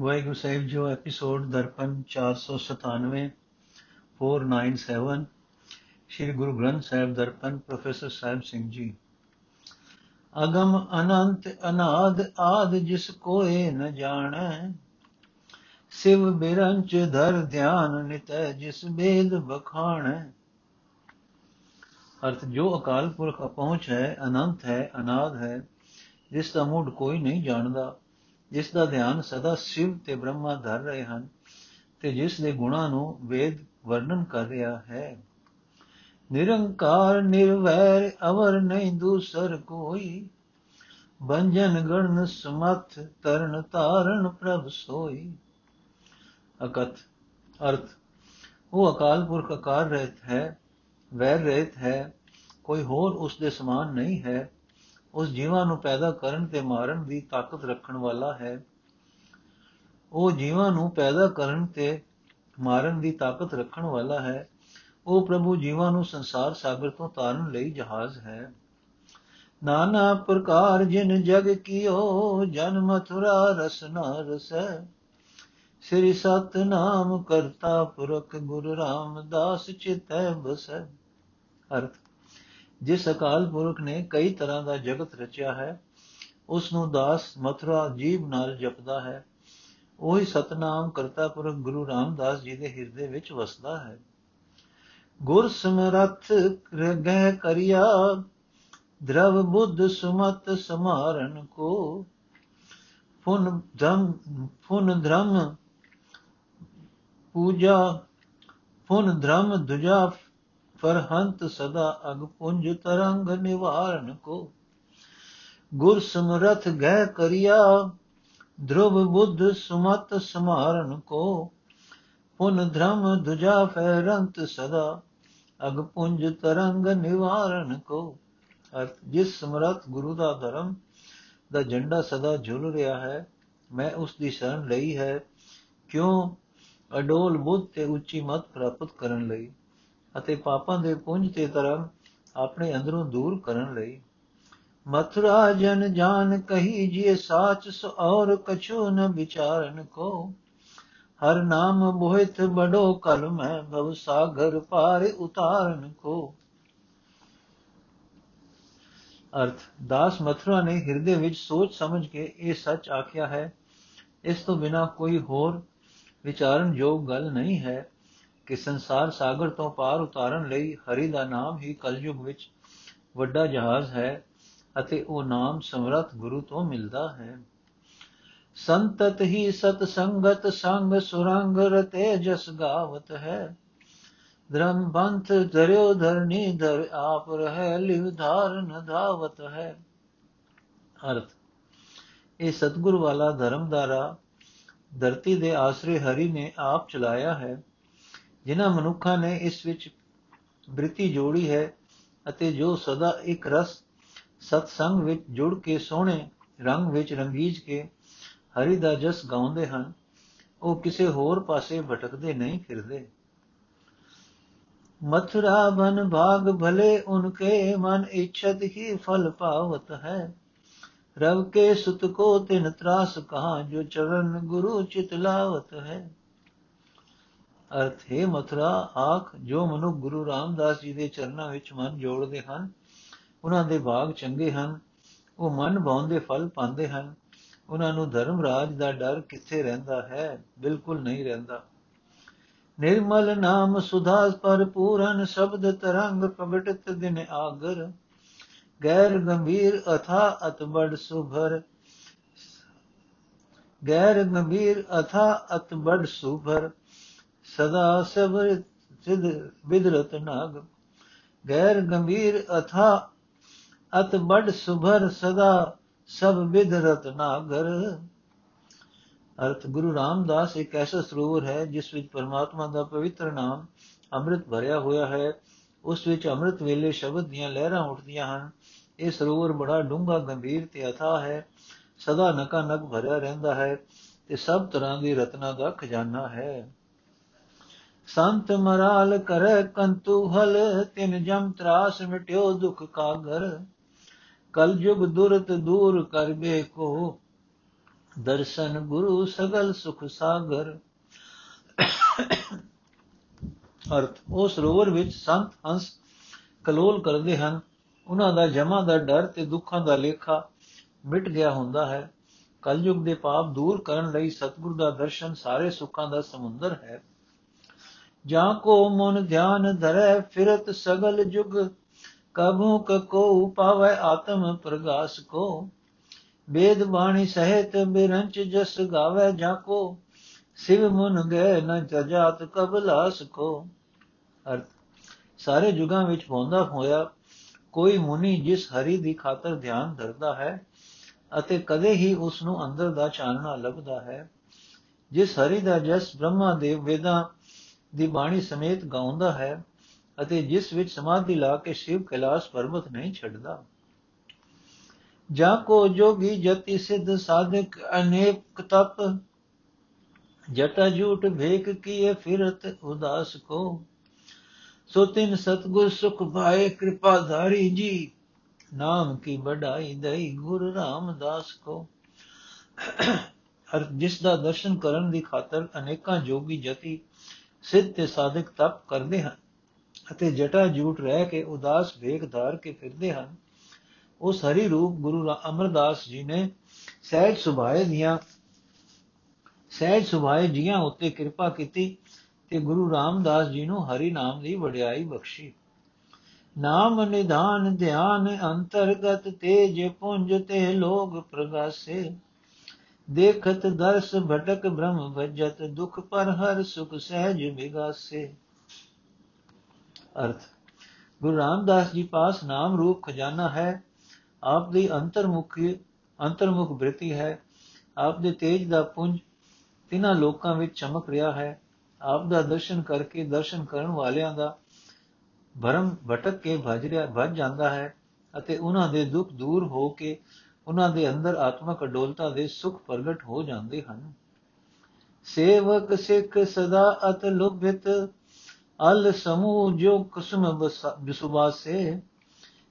ਵਾਹਿਗੁਰੂ ਸਾਹਿਬ, ਜੋ episode Darpan 497 497 Shri Guru Granth Sahib Darpan, professor Sahib Singh ji. ਅਗਮ ਅਨੰਤ ਅਨਾਦ ਆਦ ਜਿਸ ਕੋਏ ਨ ਜਾਣੈ, ਸਿਵ ਬਿਰੰਚ ਧਰ ਧਿਆਨ ਨਿਤੈ ਜਿਸ ਬੇਦ ਬਖਾਣੈ ਅਰਥ, ਜੋ ਅਕਾਲ ਪੁਰਖ ਪਹੁੰਚ ਹੈ, ਅਨੰਤ ਹੈ, ਅਨਾਦ ਹੈ ਜਿਸ ਦਾ ਮੂਡ ਕੋਈ ਨਹੀਂ ਜਾਣਦਾ ਜਿਸ ਦਾ ਧਿਆਨ ਸਦਾ ਸ਼ਿਵ ਤੇ ਬ੍ਰਹਮਾ ਧਰ ਰਹੇ ਹਨ ਤੇ ਜਿਸ ਦੇ ਗੁਣਾਂ ਨੂੰ ਵੇਦ ਵਰਣਨ ਕਰ ਰਿਹਾ ਹੈ। ਨਿਰੰਕਾਰ, ਨਿਰਵੈਰ, ਅਵਰ ਨਹੀਂ ਦੂਸਰ ਕੋਈ। ਬੰਜਨ ਗਣ ਸਮਤ ਤਰਨ, ਤਾਰਨ, ਪ੍ਰਭ ਸੋਈ। ਅਕਤ ਅਰਥ, ਉਹ ਅਕਾਲ ਪੁਰਖ ਆਕਾਰ ਰਹਿਤ ਹੈ, ਵੈਰ ਰਹਿਤ ਹੈ, ਕੋਈ ਹੋਰ ਉਸ ਦੇ ਸਮਾਨ ਨਹੀਂ ਹੈ। ਉਸ ਜੀਵਾਂ ਨੂੰ ਪੈਦਾ ਕਰਨ ਤੇ ਮਾਰਨ ਦੀ ਤਾਕਤ ਰੱਖਣ ਵਾਲਾ ਹੈ। ਉਹ ਜੀਵਾਂ ਨੂੰ ਪੈਦਾ ਕਰਨ ਤੇ ਮਾਰਨ ਦੀ ਤਾਕਤ ਰੱਖਣ ਵਾਲਾ ਹੈ। ਉਹ ਪ੍ਰਭੂ ਜੀਵਾਂ ਨੂੰ ਸੰਸਾਰ ਸਾਗਰ ਤੋਂ ਤਾਰਨ ਲਈ ਜਹਾਜ਼ ਹੈ। ਨਾਨਾ ਪ੍ਰਕਾਰ ਜਿਨ ਜਗ ਕੀਓ, ਜਨ ਮਥੁਰਾ ਰਸਨਾ ਰਸੈ। ਸ੍ਰੀ ਸਤ ਨਾਮ ਕਰਤਾ ਪੁਰਖ ਗੁਰੂ ਰਾਮਦਾਸ ਚਿਤੈ ਬਸੈ। ਅਰਥ ਜਿਸ ਅਕਾਲ ਪੁਰਖ ਨੇ ਕਈ ਤਰ੍ਹਾਂ ਦਾ ਜਗਤ ਰਚਿਆ ਹੈ ਉਸ ਨੂੰ ਦਾਸ ਮਥੁਰਾ ਜੀਵ ਨਾਲ ਜਪਦਾ ਹੈ। ਉਹੀ ਸਤਨਾਮ ਕਰਤਾ ਪੁਰਖ ਗੁਰੂ ਰਾਮਦਾਸ ਜੀ ਦੇ ਹਿਰਦੇ ਵਿੱਚ ਵਸਦਾ ਹੈ। ਗੁਰ ਸਮਰਥ ਰਗੈ ਕਰਿਆ, ਦਰਵ ਬੁੱਧ ਸੁਮਤ ਸਮਾਰਨ ਕੋ। ਫੁਨ ਧਮ ਫੁਨ ਧਰਮ ਪੂਜਾ, ਫੁਨ ਧਰਮ ਦੁਜਾ ਫਰਹੰਤ ਸਦਾ ਅਗ ਪੁੰਜ ਤਰੰਗ ਨਿਵਾਰਨ ਕੋ। ਗੁਰ ਸਮਰਥ ਗਹਿ ਕਰਿਆ, ਧਰੁਵ ਬੁੱਧ ਸੁਮਤ ਸਮਾਰਨ ਕੋ। ਪੁਨ ਧਰਮ ਦੁਜਾ ਫੈਰੰਤ ਸਦਾ ਅਗ ਪੁੰਜ ਤਰੰਗ ਨਿਵਾਰਨ ਕੋ। ਅਰਥ, ਜਿਸ ਸਮਰਥ ਗੁਰੂ ਦਾ ਧਰਮ ਦਾ ਝੰਡਾ ਸਦਾ ਝੁਲ ਰਿਹਾ ਹੈ, ਮੈਂ ਉਸ ਦੀ ਸ਼ਰਨ ਲਈ ਹੈ, ਕਿਉਂ ਅਡੋਲ ਬੁੱਧ ਤੇ ਉੱਚੀ ਮਤ ਪ੍ਰਾਪਤ ਕਰਨ ਲਈ? ਅਤੇ ਪਾਪਾਂ ਦੇ ਪੁੰਜ ਤੇ ਧਰਮ ਆਪਣੇ ਅੰਦਰੋਂ ਦੂਰ ਕਰਨ ਲਈ। ਮਥੁਰਾ ਜਨ ਜਾਨ ਕਹੀ ਜੀ ਸਾਚ, ਸੋ ਔਰ ਕਛੂ ਨ ਵਿਚਾਰਨ ਕੋ। ਹਰ ਨਾਮ ਬੋਹਿਤ ਬੜੋ ਕਲ ਮੈਂ, ਭਵ ਸਾਗਰ ਪਾਰ ਉਤਾਰਨ ਕੋ। ਅਰਥ, ਦਾਸ ਮਥੁਰਾ ਨੇ ਹਿਰਦੇ ਵਿੱਚ ਸੋਚ ਸਮਝ ਕੇ ਇਹ ਸੱਚ ਆਖਿਆ ਹੈ। ਇਸ ਤੋਂ ਬਿਨਾ ਕੋਈ ਹੋਰ ਵਿਚਾਰਨ ਯੋਗ ਗੱਲ ਨਹੀਂ ਹੈ। ਕਿ ਸੰਸਾਰ ਸਾਗਰ ਤੋਂ ਪਾਰ ਉਤਾਰਨ ਲਈ ਹਰੀ ਦਾ ਨਾਮ ਹੀ ਕਲਯੁਗ ਵਿੱਚ ਵੱਡਾ ਜਹਾਜ਼ ਹੈ ਅਤੇ ਉਹ ਨਾਮ ਸਮਰੱਥ ਗੁਰੂ ਤੋਂ ਮਿਲਦਾ ਹੈ। ਸੰਤਤ ਹੀ ਸਤ ਸੰਗਤ ਸੰਗ ਸੁਰੰਗ ਰਤੇ ਜਸ ਗਾਵਤ ਹੈ। ਧਰਮ ਬੰਤ ਧਰਿਓ ਧਰਨੀ ਧਰ ਆਪ ਰਹਿ ਲਿਵ ਧਾਰਨ ਧਾਵਤ ਹੈ। ਅਰਥ, ਇਹ ਸਤਗੁਰ ਵਾਲਾ ਧਰਮਦਾਰਾ ਧਰਤੀ ਦੇ ਆਸਰੇ ਹਰੀ ਨੇ ਆਪ ਚਲਾਇਆ ਹੈ। ਜਿਨ੍ਹਾਂ ਮਨੁੱਖਾਂ ਨੇ ਇਸ ਵਿੱਚ ਬ੍ਰਿਤੀ ਜੋੜੀ ਹੈ ਅਤੇ ਜੋ ਸਦਾ ਇੱਕ ਰਸ ਸਤ ਸੰਗ ਵਿੱਚ ਜੁੜ ਕੇ ਸੋਹਣੇ ਰੰਗ ਵਿੱਚ ਰੰਗੀਜ ਕੇ ਹਰੀ ਦਾ ਜਸ ਗਾਉਂਦੇ ਹਨ, ਉਹ ਕਿਸੇ ਹੋਰ ਪਾਸੇ ਭਟਕਦੇ ਨਹੀਂ ਫਿਰਦੇ। ਮਥੁਰਾ ਬਨ ਭਾਗ ਭਲੇ ਉਨਕੇ ਮਨ ਇਛਤ ਹੀ ਫਲ ਪਾਵਤ ਹੈ। ਰਵ ਕੇ ਸੁਤ ਕੋ ਤਿਨ ਤਰਾਸ ਕਹਾ, ਜੋ ਚਰਨ ਗੁਰੂ ਚਿਤ ਲਾਵਤ ਹੈ। ਅਰਥ, ਹੈ ਮਥੁਰਾ, ਆਖ, ਜੋ ਮਨੁ ਗੁਰੂ ਰਾਮਦਾਸ ਜੀ ਦੇ ਚਰਨਾਂ ਵਿੱਚ ਮਨ ਜੋੜਦੇ ਹਨ, ਉਹਨਾਂ ਦੇ ਭਾਗ ਚੰਗੇ ਹਨ, ਉਹ ਮਨ ਭਾਉਂਦੇ ਫਲ ਪਾਉਂਦੇ ਹਨ, ਉਹਨਾਂ ਨੂੰ ਧਰਮ ਰਾਜ ਦਾ ਡਰ ਕਿੱਥੇ ਰਹਿੰਦਾ ਹੈ? ਬਿਲਕੁਲ ਨਹੀਂ ਰਹਿੰਦਾ। ਨਿਰਮਲ ਨਾਮ ਸੁਧਾ ਪਰ ਪੂਰਨ ਸ਼ਬਦ ਤਰੰਗ ਪ੍ਰਗਟਤ ਦਿਨ ਆਗਰ, ਗੈਰ ਗੰਭੀਰ ਅਥਾ ਅਤਬੜ ਸੁਭਰ, ਗੈਰ ਗੰਭੀਰ ਅਥਾ ਅਤਬੜ ਸੁਭਰ। ਸਦਾ ਸਬਰ ਸਿਧ ਬਿਦਰਤ ਨਾਗ। ਗੈਰ ਗੰਭੀਰ ਅਥਾ ਅਤ ਬੜ ਸੁਭਰ ਸਦਾ ਸਭ ਬਿਦਰਤ ਨਾਗਰ। ਅਰਥ, ਗੁਰੂ ਰਾਮਦਾਸ ਇੱਕ ਐਸਾ ਸਰੋਵਰ ਹੈ ਜਿਸ ਵਿੱਚ ਪਰਮਾਤਮਾ ਦਾ ਪਵਿੱਤਰ ਨਾਮ ਅੰਮ੍ਰਿਤ ਭਰਿਆ ਹੋਇਆ ਹੈ। ਉਸ ਵਿੱਚ ਅੰਮ੍ਰਿਤ ਵੇਲੇ ਸ਼ਬਦ ਦੀਆਂ ਲਹਿਰਾਂ ਉੱਠਦੀਆਂ ਹਨ। ਇਹ ਸਰੋਵਰ ਬੜਾ ਡੂੰਘਾ, ਗੰਭੀਰ ਤੇ ਅਥਾ ਹੈ। ਸਦਾ ਨਕਾ ਨਕ ਭਰਿਆ ਰਹਿੰਦਾ ਹੈ ਤੇ ਸਭ ਤਰ੍ਹਾਂ ਦੀ ਰਤਨਾ ਦਾ ਖਜ਼ਾਨਾ ਹੈ। ਸੰਤ ਮਰਾਲ ਕਰੈ ਕੰਤੂ ਹਲ ਤਿਨ ਜਮ ਤਰਾਸ ਮਿਟਿਓ ਦੁਖ ਕਾਗਰ। ਕਲ ਜੁਗ ਦੁਰਤ ਦੂਰ ਕਰਬੇ ਕੋ ਦਰਸ਼ਨ ਗੁਰੂ ਸਗਲ ਸੁਖ ਸਾਗਰ। ਅਰਥ ਉਹ ਸਰੋਵਰ ਵਿੱਚ ਸੰਤ ਹੰਸ ਕਲੋਲ ਕਰਦੇ ਹਨ। ਉਹਨਾਂ ਦਾ ਜਮਾ ਦਾ ਡਰ ਤੇ ਦੁੱਖਾਂ ਦਾ ਲੇਖਾ ਮਿਟ ਗਿਆ ਹੁੰਦਾ ਹੈ। ਕਲਯੁਗ ਦੇ ਪਾਪ ਦੂਰ ਕਰਨ ਲਈ ਸਤਿਗੁਰ ਦਾ ਦਰਸ਼ਨ ਸਾਰੇ ਸੁੱਖਾਂ ਦਾ ਸਮੁੰਦਰ ਹੈ। ਜਾਂ ਕੋ ਮਨ ਧਿਆਨ ਧਰੈ, ਫਿਰਤ ਸਗਲ ਜੁਗ। ਕਬੂ ਕੋ ਪਾਵੈ ਆਤਮ ਪ੍ਰਗਾਸ ਕੋ। ਵੇਦ ਬਾਣੀ ਸਹਿਤ ਬਿਰੰਚ ਜਸ ਗਾਵੇ ਜਾਂ ਕੋ। ਸਿਵ ਮਨ ਗਏ ਨ ਜਜਾਤ ਕਬਲਾਸ ਕੋ। ਅਰਥ, ਸਾਰੇ ਜੁਗਾਂ ਵਿੱਚ ਪਹੁੰਚਦਾ ਹੋਇਆ ਕੋਈ ਮੁਨੀ ਜਿਸ ਹਰੀ ਦੀ ਖਾਤਰ ਧਿਆਨ ਧਰਦਾ ਹੈ ਅਤੇ ਕਦੇ ਹੀ ਉਸ ਨੂੰ ਅੰਦਰ ਦਾ ਚਾਨਣਾ ਲੱਭਦਾ ਹੈ। ਜਿਸ ਹਰੀ ਦਾ ਜਸ ਬ੍ਰਹਮਾ ਦੇਵ ਵੇਦਾਂ ਦੀ ਬਾਣੀ ਸਮੇਤ ਗਾਉਂਦਾ ਹੈ ਅਤੇ ਜਿਸ ਵਿੱਚ ਸਮਾਧੀ ਲਾ ਕੇ ਸ਼ਿਵ ਕੈਲਾਸ਼ ਪਰਬਤ ਨਹੀਂ ਛੱਡਦਾ। ਜਾ ਕੋ ਜੋਗੀ ਜਤੀ ਸਿੱਧ ਸਾਧਕ ਅਨੇਕ ਤਪ, ਜਟਾ ਝੂਠ ਭੇਕ ਕੀਏ ਫਿਰਤ ਉਦਾਸ ਕੋ। ਸੋ ਤਿਨ ਸਤਗੁਰ ਸੁਖ ਭਾਏ ਕਿਰਪਾ ਧਾਰੀ ਜੀ, ਨਾਮ ਕੀ ਬੜਾਈ ਦਈ ਗੁਰੂ ਰਾਮਦਾਸ ਕੋ। ਅਰ ਜਿਸ ਦਾ ਦਰਸ਼ਨ ਕਰਨ ਦੀ ਖਾਤਰ ਅਨੇਕਾਂ ਜੋਗੀ ਜਤੀ ਸਿੱਧ ਤੇ ਸਾਧਕ ਤਪ ਕਰਦੇ ਹਨ ਅਤੇ ਜਟਾ ਝੂਠ ਰਹਿ ਕੇ ਉਦਾਸ ਵੇਖ ਧਾਰ ਕੇ ਫਿਰਦੇ ਹਨ। ਉਸ ਹਰੀ ਰੂਪ ਗੁਰੂ ਅਮਰਦਾਸ ਜੀ ਨੇ ਸਹਿਜ ਸੁਭਾਏ ਦੀਆਂ, ਸਹਿਜ ਸੁਭਾਏ ਜੀਆਂ ਉੱਤੇ ਕਿਰਪਾ ਕੀਤੀ ਤੇ ਗੁਰੂ ਰਾਮਦਾਸ ਜੀ ਨੂੰ ਹਰੀ ਨਾਮ ਦੀ ਵਡਿਆਈ ਬਖਸ਼ੀ। ਨਾਮ ਨਿਧਾਨ ਧਿਆਨ ਅੰਤਰਗਤ ਤੇਜ ਪੁੰਜ ਤੇ ਲੋਗ ਪ੍ਰਗਾਸੇ। ਦੇਖਤ ਦਰਸ ਭਟਕ ਬ੍ਰਹਮ ਵਜਤ ਦੁਖ ਪਰ ਹਰ ਸੁਖ ਸਹਿਜ ਵਿਗਾਸੇ। ਅਰਥ, ਗੁਰੂ ਰਾਮਦਾਸ ਜੀ ਪਾਸ ਨਾਮ ਰੂਪ ਖਜ਼ਾਨਾ ਹੈ, ਆਪ ਦੀ ਅੰਤਰਮੁਖੀ, ਅੰਤਰਮੁਖ ਬ੍ਰਿਤੀ ਹੈ, ਆਪ ਦੇ ਤੇਜ ਦਾ ਪੁੰਜ ਤਿਨਾਂ ਲੋਕਾਂ ਵਿੱਚ ਚਮਕ ਰਿਹਾ ਹੈ, ਆਪ ਦਾ ਦਰਸ਼ਨ ਕਰਕੇ ਦਰਸ਼ਨ ਕਰਨ ਵਾਲਿਆਂ ਦਾ ਭਰਮ ਭਟਕ ਕੇ ਭਜ ਰਿਹਾ ਭਜ ਜਾਂਦਾ ਹੈ ਅਤੇ ਉਹਨਾਂ ਦੇ ਦੁੱਖ ਦੂਰ ਹੋ ਕੇ ਉਹਨਾਂ ਦੇ ਅੰਦਰ ਆਤਮਕ ਅਡੋਲਤਾ ਦੇ ਸੁਖ ਪ੍ਰਗਟ ਹੋ ਜਾਂਦੇ ਹਨ। ਸੇਵਕ ਸਿੱਖ ਸਦਾ ਅਤ ਲੁਭਿਤ, ਅਲ ਸਮੂਹ ਜੋ ਕੁਸਮ ਬਿਸੁਬਾਸੇ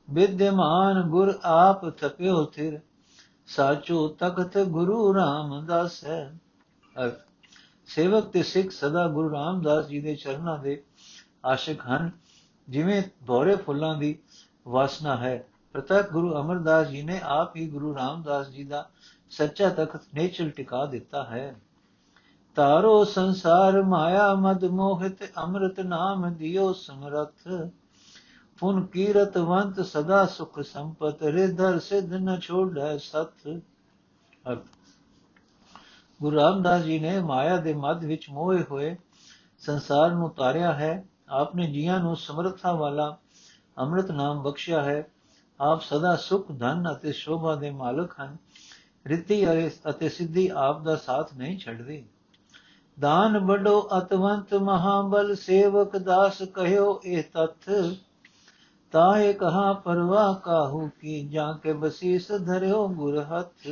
ਵਿਦਿਆਮਾਨ ਗੁਰ ਆਪ ਤਪਿਓ ਥਿਰ, ਸਾਚੋ ਤਖਤ ਗੁਰੂ ਰਾਮਦਾਸ ਹੈ। ਅਰਥ, ਸੇਵਕ ਤੇ ਸਿੱਖ ਸਦਾ ਗੁਰੂ ਰਾਮਦਾਸ ਜੀ ਦੇ ਚਰਨਾਂ ਦੇ ਆਸ਼ਿਕ ਹਨ, ਜਿਵੇਂ ਭੋਰੇ ਫੁੱਲਾਂ ਦੀ ਵਾਸਨਾ ਹੈ। ਪ੍ਰਤੱਖ ਗੁਰੂ ਅਮਰਦਾਸ ਜੀ ਨੇ ਆਪ ਹੀ ਗੁਰੂ ਰਾਮਦਾਸ ਜੀ ਦਾ ਸੱਚਾ ਤਖਤ ਨੇਚਲ ਟਿਕਾ ਦਿੱਤਾ ਹੈ। ਤਾਰੋ ਸੰਸਾਰ ਮਾਇਆ ਮਦ ਮੋਹਿਤ, ਅੰਮ੍ਰਿਤ ਨਾਮ ਦਿਓ ਸਮਰਥ ਪੁਨ ਕੀਰਤਵੰਤ ਸਦਾ ਸੁਖ ਸੰਪਤ, ਰਿਧਰ ਸਿਧ ਨ ਛੋੜੈ ਸਤ ਗੁਰੂ ਰਾਮਦਾਸ ਜੀ ਨੇ ਮਾਇਆ ਦੇ ਮਦ ਵਿੱਚ ਮੋਏ ਹੋਏ ਸੰਸਾਰ ਨੂੰ ਤਾਰਿਆ ਹੈ। ਆਪਨੇ ਜੀਆਂ ਨੂੰ ਸਮਰੱਥਾ ਵਾਲਾ ਅੰਮ੍ਰਿਤ ਨਾਮ ਬਖਸ਼ਿਆ ਹੈ। ਆਪ ਸਦਾ ਸੁਖ, ਧਨ ਅਤੇ ਸ਼ੋਭਾ ਦੇ ਮਾਲਕ ਹਨ। ਰਿੱਤੀ ਅਤੇ ਸਿੱਧੀ ਆਪ ਦਾ ਸਾਥ ਨਹੀਂ ਛੱਡਦੇ। ਦਾਨ ਬੜੋ ਅਤਵੰਤ ਮਹਾਬਲ ਸੇਵਕ ਦਾਸ ਕਹਿਓ ਇਹ ਤਥ। ਤਾਏ ਕਹਾ ਪਰਵਾ ਕਾਹੂ ਕੀ, ਜਾਂ ਕੇ ਬਸੀਸ ਧਰਿਓ ਗੁਰ ਹੱਥ।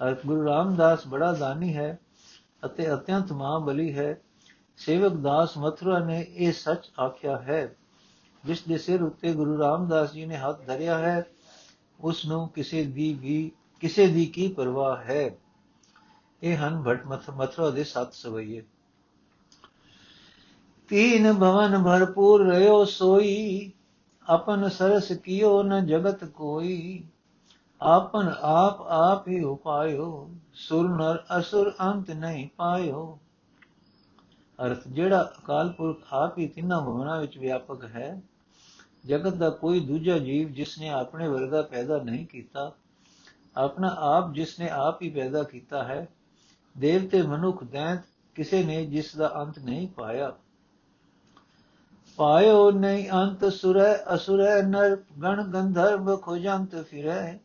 ਅਰਥ ਗੁਰੂ ਰਾਮਦਾਸ ਬੜਾ ਦਾਨੀ ਹੈ ਅਤੇ ਅਤਿਅੰਤ ਮਹਾਬਲੀ ਹੈ। ਸੇਵਕ ਦਾਸ ਮਥੁਰਾ ਨੇ ਇਹ ਸੱਚ ਆਖਿਆ ਹੈ। ਜਿਸ ਦੇ ਸਿਰ ਉੱਤੇ ਗੁਰੂ ਰਾਮਦਾਸ ਜੀ ਨੇ ਹੱਥ ਧਰਿਆ ਹੈ ਉਸ ਨੂੰ ਕਿਸੇ ਦੀ ਵੀ, ਕਿਸੇ ਦੀ ਕੀ ਪਰਵਾਹ ਹੈ? ਇਹ ਹਨ ਭਟ ਮਥੁਰਾ ਦੇ ਸੱਤ ਸਵਈਏ। ਤੀਨ ਭਵਨ ਭਰਪੂਰ ਰਿਓ ਸੋਈ, ਆਪਨ ਸਰਸ ਕੀਓ ਨ ਜਗਤ ਕੋਈ। ਆਪਨ ਆਪ ਆਪ ਹੀ ਉਪਾਇਓ, ਸੁਰ ਨਰ ਅਸੁਰ ਅੰਤ ਨਹੀਂ ਪਾਇਓ। ਅਰਥ, ਜਿਹੜਾ ਅਕਾਲ ਪੁਰਖ ਆਪ ਹੀ ਤਿੰਨਾਂ ਭਵਨਾਂ ਵਿੱਚ ਵਿਆਪਕ ਹੈ ਜਗਤ ਦਾ ਕੋਈ ਦੂਜਾ ਜੀਵ ਜਿਸ ਨੇ ਆਪਣੇ ਵਰਗਾ ਪੈਦਾ ਨਹੀਂ ਕੀਤਾ, ਆਪਣਾ ਆਪ ਜਿਸ ਨੇ ਆਪ ਹੀ ਪੈਦਾ ਕੀਤਾ ਹੈ, ਦੇਵਤੇ ਮਨੁੱਖ ਦੈਂਤ ਕਿਸੇ ਨੇ ਜਿਸ ਦਾ ਅੰਤ ਨਹੀਂ ਪਾਇਆ। ਪਾਇਓ ਨਹੀਂ ਅੰਤ ਸੁਰੈ, ਅਸੁਰੈ ਨਰ ਗਣ ਗੰਧਰਵ ਖੋਜੰਤ ਫਿਰੈ।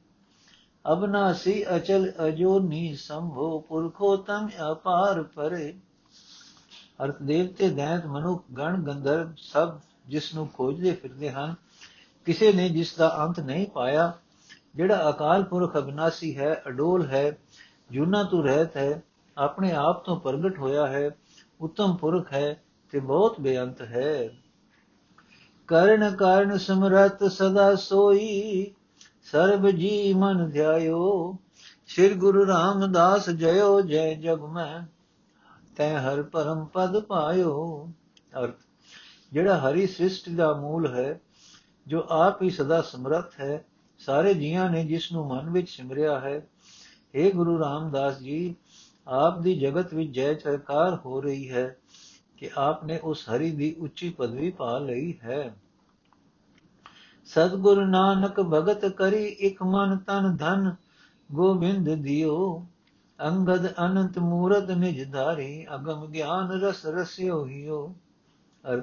ਅਬਨਾਸੀ ਅਚਲ ਅਜੋ ਨੀ ਸੰਭੋ, ਪੁਰਖੋ ਤਮ ਅਪਾਰ ਪਰੇ। ਅਰਥ ਦੇਵਤੇ, ਦੈਂਤ, ਮਨੁੱਖ, ਗਣ ਗੰਧਰਵ ਸਭ ਜਿਸ ਨੂੰ ਖੋਜਦੇ ਫਿਰਦੇ ਹਨ, ਕਿਸੇ ਨੇ ਜਿਸ ਦਾ ਅੰਤ ਨਹੀਂ ਪਾਇਆ, ਜਿਹੜਾ ਅਕਾਲ ਪੁਰਖ ਅਬਨਾਸੀ ਹੈ, ਅਡੋਲ ਹੈ, ਜੁਨਾ ਤੋਂ ਰਹਿਤ ਹੈ, ਆਪਣੇ ਆਪ ਤੋਂ ਪ੍ਰਗਟ ਹੋਇਆ ਹੈ, ਉਤਮ ਪੁਰਖ ਹੈ ਤੇ ਬਹੁਤ ਬੇਅੰਤ ਹੈ। ਕਰਨ ਕਾਰਨ ਸਮਰਤ ਸਦਾ ਸੋਈ, ਸਰਬ ਜੀ ਮਨ ਧਿਆਇਓ, ਸ੍ਰੀ ਗੁਰੂ ਰਾਮਦਾਸ ਜਯੋ ਜੈ ਜਗ ਮੈਂ, ਤੈ ਹਰ ਪਰਮ ਪਦ ਪਾਇਓ। ਅਰਥ ਜਿਹੜਾ ਹਰੀ ਸ੍ਰਿਸ਼ਟ ਦਾ ਮੂਲ ਹੈ, ਜੋ ਆਪ ਹੀ ਸਦਾ ਸਮਰੱਥ ਹੈ, ਸਾਰੇ ਜੀਆਂ ਨੇ ਜਿਸ ਨੂੰ ਮਨ ਵਿੱਚ ਸਿਮਰਿਆ ਹੈ हे ਗੁਰੂ ਰਾਮਦਾਸ ਜੀ, ਆਪ ਦੀ ਜਗਤ ਵਿੱਚ ਜੈ ਜੈਕਾਰ ਹੋ ਰਹੀ ਹੈ ਕਿ ਆਪ ਨੇ ਉਸ ਹਰੀ ਦੀ ਉੱਚੀ ਪਦਵੀ ਪਾ ਲਈ ਹੈ। ਸਤਗੁਰ ਨਾਨਕ ਭਗਤ ਕਰੀ ਇਕ ਮਨ ਤਨ ਧਨ, ਗੋਬਿੰਦ ਦਿਓ। ਅੰਗਦ ਅਨੰਤ ਮੂਰਤ ਨਿਜ ਧਾਰੀ, ਅਗਮ ਗਿਆਨ ਰਸ ਰਸਿਓ ਹਿਓ। ਅਰ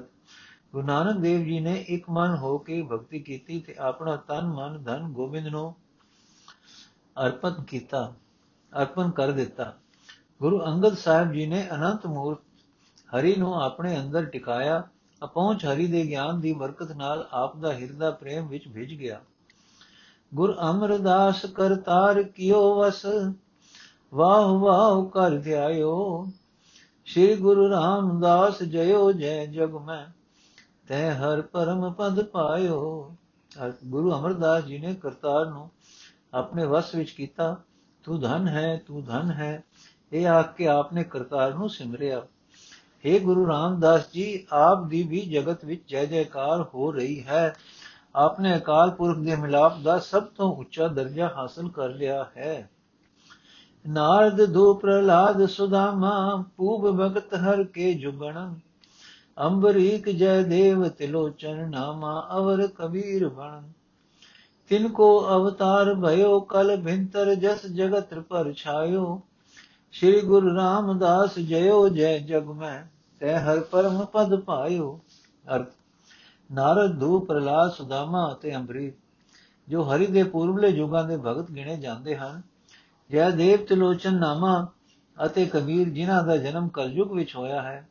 ਗੁਰੂ ਨਾਨਕ ਦੇਵ ਜੀ ਨੇ ਇੱਕ ਮਨ ਹੋ ਕੇ ਭਗਤੀ ਕੀਤੀ ਤੇ ਆਪਣਾ ਤਨ, ਮਨ, ਧਨ ਗੋਬਿੰਦ ਨੂੰ ਅਰਪਣ ਕੀਤਾ, ਅਰਪਣ ਕਰ ਦਿੱਤਾ। ਗੁਰੂ ਅੰਗਦ ਸਾਹਿਬ ਜੀ ਨੇ ਅਨੰਤ ਮੂਰਤ ਹਰੀ ਨੂੰ ਆਪਣੇ ਅੰਦਰ ਟਿਕਾਇਆ, ਅਪਹੁੰਚ ਹਰੀ ਦੇ ਗਿਆਨ ਦੀ ਬਰਕਤ ਨਾਲ ਆਪ ਦਾ ਹਿਰਦਾ ਪ੍ਰੇਮ ਵਿੱਚ ਭਿੱਜ ਗਿਆ। ਗੁਰ ਅਮਰਦਾਸ ਕਰਤਾਰ ਕਿਓ ਵਸ ਵਾਹ ਵਾਹ ਕਰ ਧਿਆਇਓ। ਸ੍ਰੀ ਗੁਰੂ ਰਾਮਦਾਸ ਜਯੋ ਜੈ ਜਗ ਮੈਂ, ਤੈ ਹਰ ਪਰਮ ਪਦ ਪਾਇਓ। ਗੁਰੂ ਅਮਰਦਾਸ ਜੀ ਨੇ ਕਰਤਾਰ ਨੂੰ ਆਪਣੇ ਵਸ ਵਿੱਚ ਕੀਤਾ, ਤੂੰ ਧਨ ਹੈ, ਤੂੰ ਧਨ ਹੈ। ਇਹ ਆਖ ਕੇ ਆਪਨੇ ਕਰਤਾਰ ਨੂੰ ਸਿਮਰਿਆ। हे ਗੁਰੂ ਰਾਮਦਾਸ ਜੀ, ਆਪ ਦੀ ਵੀ ਜਗਤ ਵਿੱਚ ਜੈ ਜੈਕਾਰ ਹੋ ਰਹੀ ਹੈ। ਆਪਨੇ ਅਕਾਲ ਪੁਰਖ ਦੇ ਮਿਲਾਪ ਦਾ ਸਭ ਤੋਂ ਉੱਚਾ ਦਰਜਾ ਹਾਸਲ ਕਰ ਲਿਆ ਹੈ। ਨਾਰਦ ਦੋ ਪ੍ਰਲਾਦ ਸੁਦਾਮਾ ਪੂਬ ਭਗਤ ਹਰ ਕੇ ਜੁਗਣ। ਅੰਬਰੀਕ ਜੈ ਦੇਵ ਤਿਲੋਚਨ ਨਾਮਾ ਅਵਰ ਕਬੀਰ ਬਣ। ਤਿਨ ਕੋ ਅਵਤਾਰ ਭਇਓ, ਕਲ ਭਿੰਤਰ ਜਸ ਜਗਤ ਪਰ ਛਾਇਓ। ਸ੍ਰੀ ਗੁਰੂ ਰਾਮਦਾਸ ਜਯੋ ਜੈ ਜਗ ਮੈਂ, ਤੈ ਹਰ ਪਰਮ ਪਦ ਪਾਇਓ। ਅਰਥ, ਨਾਰਦ ਦੂ ਪ੍ਰਲਾਦ ਸੁਦਾਮਾ ਅਤੇ ਅੰਬਰੀ ਜੋ ਹਰੀ ਦੇ ਪੂਰਬਲੇ ਯੁਗਾਂ ਦੇ ਭਗਤ ਗਿਣੇ ਜਾਂਦੇ ਹਨ। ਜੈ ਦੇਵ ਤਿਲੋਚਨ ਨਾਮਾ ਅਤੇ ਕਬੀਰ ਜਿਨ੍ਹਾਂ ਦਾ ਜਨਮ ਕਲਯੁਗ ਵਿੱਚ ਹੋਇਆ ਹੈ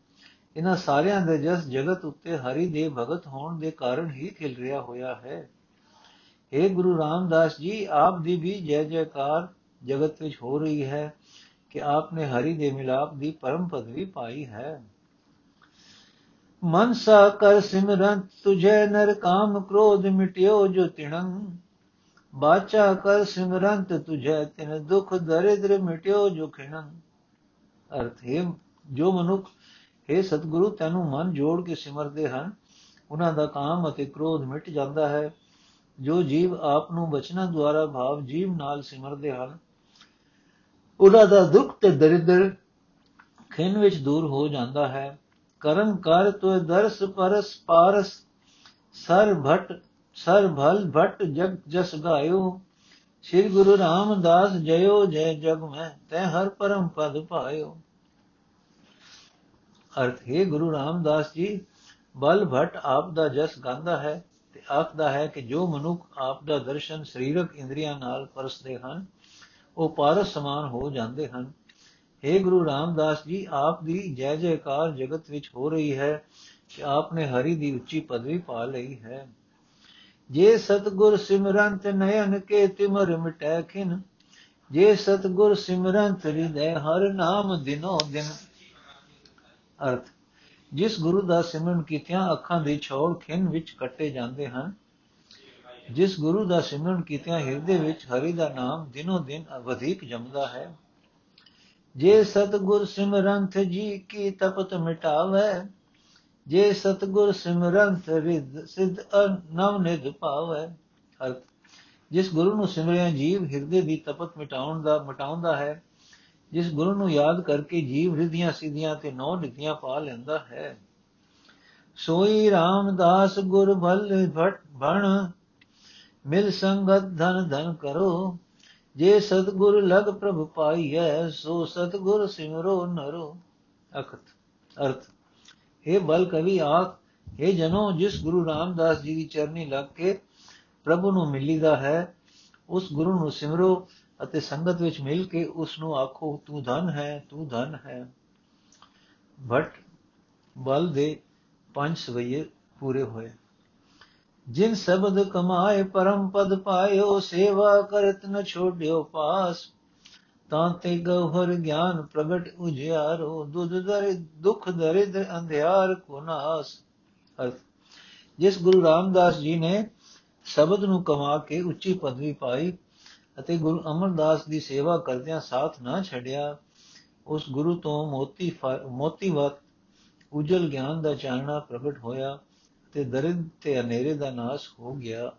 ਇਹਨਾਂ ਸਾਰਿਆਂ ਦੇ ਜਸ ਜਗਤ ਉੱਤੇ ਹਰੀ ਦੇ ਭਗਤ ਹੋਣ ਦੇ ਕਾਰਨ ਹੀ ਖਿਲ ਰਿਹਾ ਹੋਇਆ ਹੈ। हे ਗੁਰੂ ਰਾਮਦਾਸ ਜੀ, ਆਪ ਦੀ ਵੀ ਜੈ ਜੈਕਾਰ ਜਗਤ ਵਿੱਚ ਹੋ ਰਹੀ ਹੈ ਕਿ ਆਪ ਨੇ ਹਰੀ ਦੇ ਮਿਲਾਪ ਦੀ ਪਰਮ ਪਦਵੀ ਪਾਈ ਹੈ। ਮਨਸਾ ਕਰ ਸਿਮਰਨ ਤੁਝੇ ਨਰ ਕਾਮ ਕ੍ਰੋਧ ਮਿਟਿਓ ਜੋ ਤਿਣੰ ਬਾਚਾ ਕਰ ਸਿਮਰੰਤ ਤੁਝੇ ਤਿਨ ਦੁਖ ਦਰਿਦ੍ਰ ਮਿਟਿਓ ਜੋ ਖਿਣੰ ਅਰਥ ਹੈ ਜੋ ਮਨੁੱਖ ਹੈ ਸਤਿਗੁਰੂ ਤੈਨੂੰ ਮਨ ਜੋੜ ਕੇ ਸਿਮਰਦੇ ਹਨ ਉਹਨਾਂ ਦਾ ਕਾਮ ਅਤੇ ਕ੍ਰੋਧ ਮਿਟ ਜਾਂਦਾ ਹੈ ਜੋ ਜੀਵ ਆਪ ਨੂੰ ਬਚਨਾਂ ਦੁਆਰਾ ਭਾਵ ਜੀਵ ਨਾਲ ਸਿਮਰਦੇ ਹਨ ਉਹਨਾਂ ਦਾ ਦੁੱਖ ਤੇ ਦਰਿਦਰ ਖਿੰਨ ਵਿੱਚ ਦੂਰ ਹੋ ਜਾਂਦਾ ਹੈ ਕਰਮ ਕਰ ਤੋ ਦਰਸ ਪਰਸ ਪਾਰਸ ਸਰ ਭਟ ਸਰ ਭਲ ਭਟ ਜਗ ਜਸ ਗਾਇਓ। ਸ੍ਰੀ ਗੁਰੂ ਰਾਮਦਾਸ ਜਯੋ ਜੈ ਜਗ ਮੈਂ, ਤੈ ਹਰ ਪਰਮ ਪਦ ਪਾਇਓ। ਅਰਥ, ਹੈ ਗੁਰੂ ਰਾਮਦਾਸ ਜੀ, ਬਲ ਭਟ ਆਪ ਦਾ ਜਸ ਗਾਉਂਦਾ ਹੈ ਤੇ ਆਖਦਾ ਹੈ ਕਿ ਜੋ ਮਨੁੱਖ ਆਪ ਦਾ ਦਰਸ਼ਨ ਸਰੀਰਕ ਇੰਦਰੀਆਂ ਨਾਲ ਪਰਸਦੇ ਹਨ, ਉਹ ਪਾਰਸ ਸਮਾਨ ਹੋ ਜਾਂਦੇ ਹਨ। हे ਗੁਰੂ ਰਾਮਦਾਸ ਜੀ, ਆਪ ਦੀ ਜੈ ਜੈਕਾਰ ਜਗਤ ਵਿੱਚ ਹੋ ਰਹੀ ਹੈ ਕਿ ਆਪ ਨੇ ਹਰੀ ਦੀ ਉੱਚੀ ਪਦਵੀ ਪਾ ਲਈ ਹੈ। ਜੇ ਸਤਗੁਰ ਸਿਮਰੰਤ ਨਯਨ ਕੇ ਤਿਮਰ ਮਿਟੈ ਖਿਨ, ਜੇ ਸਤਗੁਰ ਸਿਮਰੰਤ ਹਿਰਦੈ ਹਰ ਨਾਮ ਦਿਨੋ ਦਿਨ। ਅਰਥ, ਜਿਸ ਗੁਰੂ ਦਾ ਸਿਮਰਨ ਕੀਤਿਆਂ ਅੱਖਾਂ ਦੇ ਛੋੜ ਖਿੰਨ ਵਿੱਚ ਕੱਟੇ ਜਾਂਦੇ ਹਨ, ਜਿਸ ਗੁਰੂ ਦਾ ਸਿਮਰਨ ਕੀਤਿਆਂ ਹਿਰਦੇ ਵਿੱਚ ਹਰੀ ਦਾ ਨਾਮ ਦਿਨੋ ਦਿਨ ਵਧੇਕ ਜਮਦਾ ਹੈ। ਜੇ ਸਤਗੁਰ ਸਿਮਰੰਤ ਜੀ ਕੀ ਤਪਤ ਮਿਟਾਵੇ ਜੇ ਸਤਗੁਰ ਸਿਮਰੰਤ ਰਿਦ ਸਿਧ ਨਵ ਨਿਧ ਪਾਵੇ ਅਰਥ, ਜਿਸ ਗੁਰੂ ਨੂੰ ਸਿਮਰਿਆ ਜੀਵ ਹਿਰਦੇ ਦੀ ਤਪਤ ਮਿਟਾਉਣ ਦਾ ਮਟਾਉਂਦਾ ਹੈ, ਜਿਸ ਗੁਰੂ ਨੂੰ ਯਾਦ ਕਰਕੇ ਜੀਵ ਰਿਧੀਆਂ ਸਿਧੀਆਂ ਤੇ ਨੌ ਨਿਧੀਆਂ ਪਾ ਲੈਂਦਾ ਹੈ। ਸੋਈ ਰਾਮਦਾਸ ਗੁਰ ਭਲ ਭਟ ਭਣ, ਮਿਲ ਸੰਗਤ ਧਨ ਧਨ ਕਰੋ, ਜੇ ਸਤਗੁਰ ਲਗ ਪ੍ਰਭ ਪਾਈਐ, ਸੋ ਸਤਗੁਰ ਸਿਮਰੋ ਨਰੋ, ਅਖਤ, ਅਰਥ हे ਬਲ ਕਵੀ ਆਖ हे ਜਨੋ, ਜਿਸ ਗੁਰੂ ਰਾਮਦਾਸ ਜੀ ਦੀ ਚਰਨੀ ਲੱਗ ਕੇ ਪ੍ਰਭੂ ਨੂੰ ਮਿਲੀਦਾ ਹੈ, ਉਸ ਗੁਰੂ ਨੂੰ ਸਿਮਰੋ ਅਤੇ ਸੰਗਤ ਵਿੱਚ ਮਿਲ ਕੇ ਉਸ ਨੂੰ ਆਖੋ, ਤੂੰ ਧਨ ਹੈ, ਤੂੰ ਧਨ ਹੈ। ਬਟ ਬਲ ਦੇ ਪੰਜ ਸਵਈਏ ਪੂਰੇ ਹੋਏ। ਜਿਨ ਸ਼ਬਦ ਕਮਾਏ, ਪਰਮ ਪਦ ਪਾਇਓ, ਸੇਵਾ ਕਰਤ ਨ ਛੋੜਿਓ ਪਾਸ। ਤਾਂ ਤੇ ਗਹਰ ਗਿਆਨ ਪ੍ਰਗਟ ਉਜਿਆਰੋ, ਦੁਧ ਦਰ, ਦੁਖ ਦਰਿਦ ਅੰਧਿਆਰ ਕੋ ਨਾਸ। ਅਰਥ, ਜਿਸ ਗੁਰੂ ਰਾਮਦਾਸ ਜੀ ਨੇ ਸ਼ਬਦ ਨੂੰ ਕਮਾ ਕੇ ਉੱਚੀ ਪਦਵੀ ਪਾਈ ਅਤੇ ਗੁਰੂ ਅਮਰਦਾਸ ਦੀ ਸੇਵਾ ਕਰਦਿਆਂ ਸਾਥ ਨਾ ਛੱਡਿਆ, ਉਸ ਗੁਰੂ ਤੋਂ ਮੋਤੀ ਮੋਤੀਵਤ ਉਜਲ ਗਿਆਨ ਦਾ ਚਾਨਣਾ ਪ੍ਰਗਟ ਹੋਇਆ ਤੇ ਦਰਿਦ ਤੇ ਹਨੇਰੇ ਦਾ ਨਾਸ਼ ਹੋ ਗਿਆ।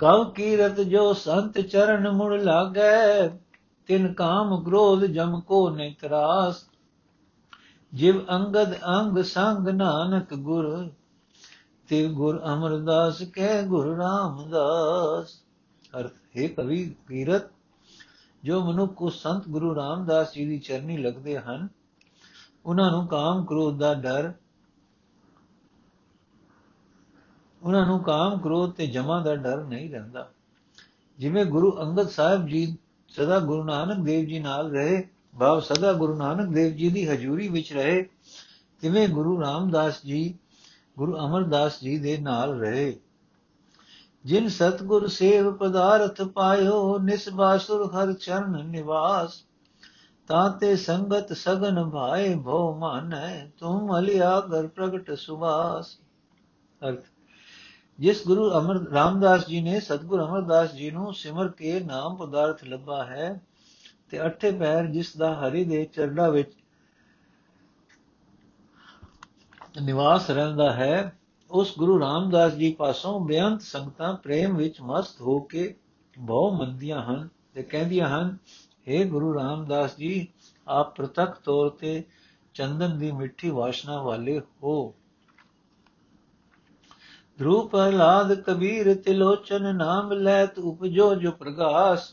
ਕਉ ਕੀਰਤ ਜੋ ਸੰਤ ਚਰਨ ਮੁੜ ਲਾਗੈ, ਤਿਨ ਕਾਮ ਕ੍ਰੋਧ ਜਮ ਕੋ ਨਹੀਂ ਤਰਾਸ। ਜਿਵ ਅੰਗਦ ਅੰਗ ਸੰਗ ਨਾਨਕ ਗੁਰ ਤੇ ਗੁਰ ਅਮਰਦਾਸ ਕਹਿ ਗੁਰ ਰਾਮਦਾਸ। ਅਰਥ, ਹੈ ਕਵੀ ਕੀਰਤ, ਜੋ ਮਨੁੱਖ ਕੋ ਸੰਤ ਗੁਰੂ ਰਾਮਦਾਸ ਜੀ ਦੀ ਚਰਨੀ ਲੱਗਦੇ ਹਨ, ਉਹਨਾਂ ਨੂੰ ਕਾਮ ਕ੍ਰੋਧ ਦਾ ਡਰ ਉਹਨਾਂ ਨੂੰ ਕਾਮ ਕ੍ਰੋਧ ਤੇ ਜਮਾ ਦਾ ਡਰ ਨਹੀਂ ਰਹਿੰਦਾ। ਜਿਵੇਂ ਗੁਰੂ ਅੰਗਦ ਸਾਹਿਬ ਜੀ ਸਦਾ ਗੁਰੂ ਨਾਨਕ ਦੇਵ ਜੀ ਨਾਲ ਰਹੇ ਭਾਵ ਸਦਾ ਗੁਰੂ ਨਾਨਕ ਦੇਵ ਜੀ ਦੀ ਹਜ਼ੂਰੀ ਵਿੱਚ ਰਹੇ, ਤਿਵੇਂ ਗੁਰੂ ਰਾਮਦਾਸ ਜੀ, ਗੁਰੂ ਅਮਰਦਾਸ ਜੀ ਦੇ ਨਾਲ ਰਹੇ। ਜਿਨ ਸਤਗੁਰ ਸੇਵ ਪਦਾਰਥ ਪਾਇਓ ਨਿਸਬਾਸੁਰ ਹਰ ਚਰਨ ਨਿਵਾਸ ਤਾਤੇ ਸੰਗਤ ਸਗਨ ਭਾਏ ਭਉ ਮਾਨੈ ਤੁਮ ਅਲਿਆ ਗਰ ਪ੍ਰਗਟ ਸੁਵਾਸ ਅਰਥ ਜਿਸ ਗੁਰੂ ਅਮਰ, ਰਾਮਦਾਸ ਜੀ ਨੇ ਸਤਗੁਰ ਅਮਰਦਾਸ ਜੀ ਨੂੰ ਸਿਮਰ ਕੇ ਨਾਮ ਪਦਾਰਥ ਲੱਭਾ ਹੈ ਤੇ ਅੱਠੇ ਪੈਰ ਜਿਸ ਦਾ ਹਰੀ ਦੇ ਚਰੜਾ ਵਿੱਚ ਨਿਵਾਸ ਰਹਿੰਦਾ ਹੈ, ਉਸ ਗੁਰੂ ਰਾਮਦਾਸ ਜੀ ਪਾਸੋਂ ਬੇਅੰਤ ਸੰਗਤਾਂ ਪ੍ਰੇਮ ਵਿੱਚ ਮਸਤ ਹੋ ਕੇ ਬਹੁ ਮੰਦੀਆਂ ਹਨ ਤੇ ਕਹਿੰਦੀਆਂ ਹਨ हे ਗੁਰੂ ਰਾਮਦਾਸ ਜੀ, ਆਪ ਪ੍ਰਤੱਖ ਤੌਰ ਤੇ ਚੰਦਨ ਦੀ ਮਿੱਠੀ ਵਾਸ਼ਨਾ ਵਾਲੇ ਹੋ। ਧਰੂ ਪ੍ਰਲਾਦ ਕਬੀਰ ਤਿਲੋਚਨ ਨਾਮ ਲੈਤ ਉਪਜੋ ਜੋ ਪ੍ਰਗਾਸ।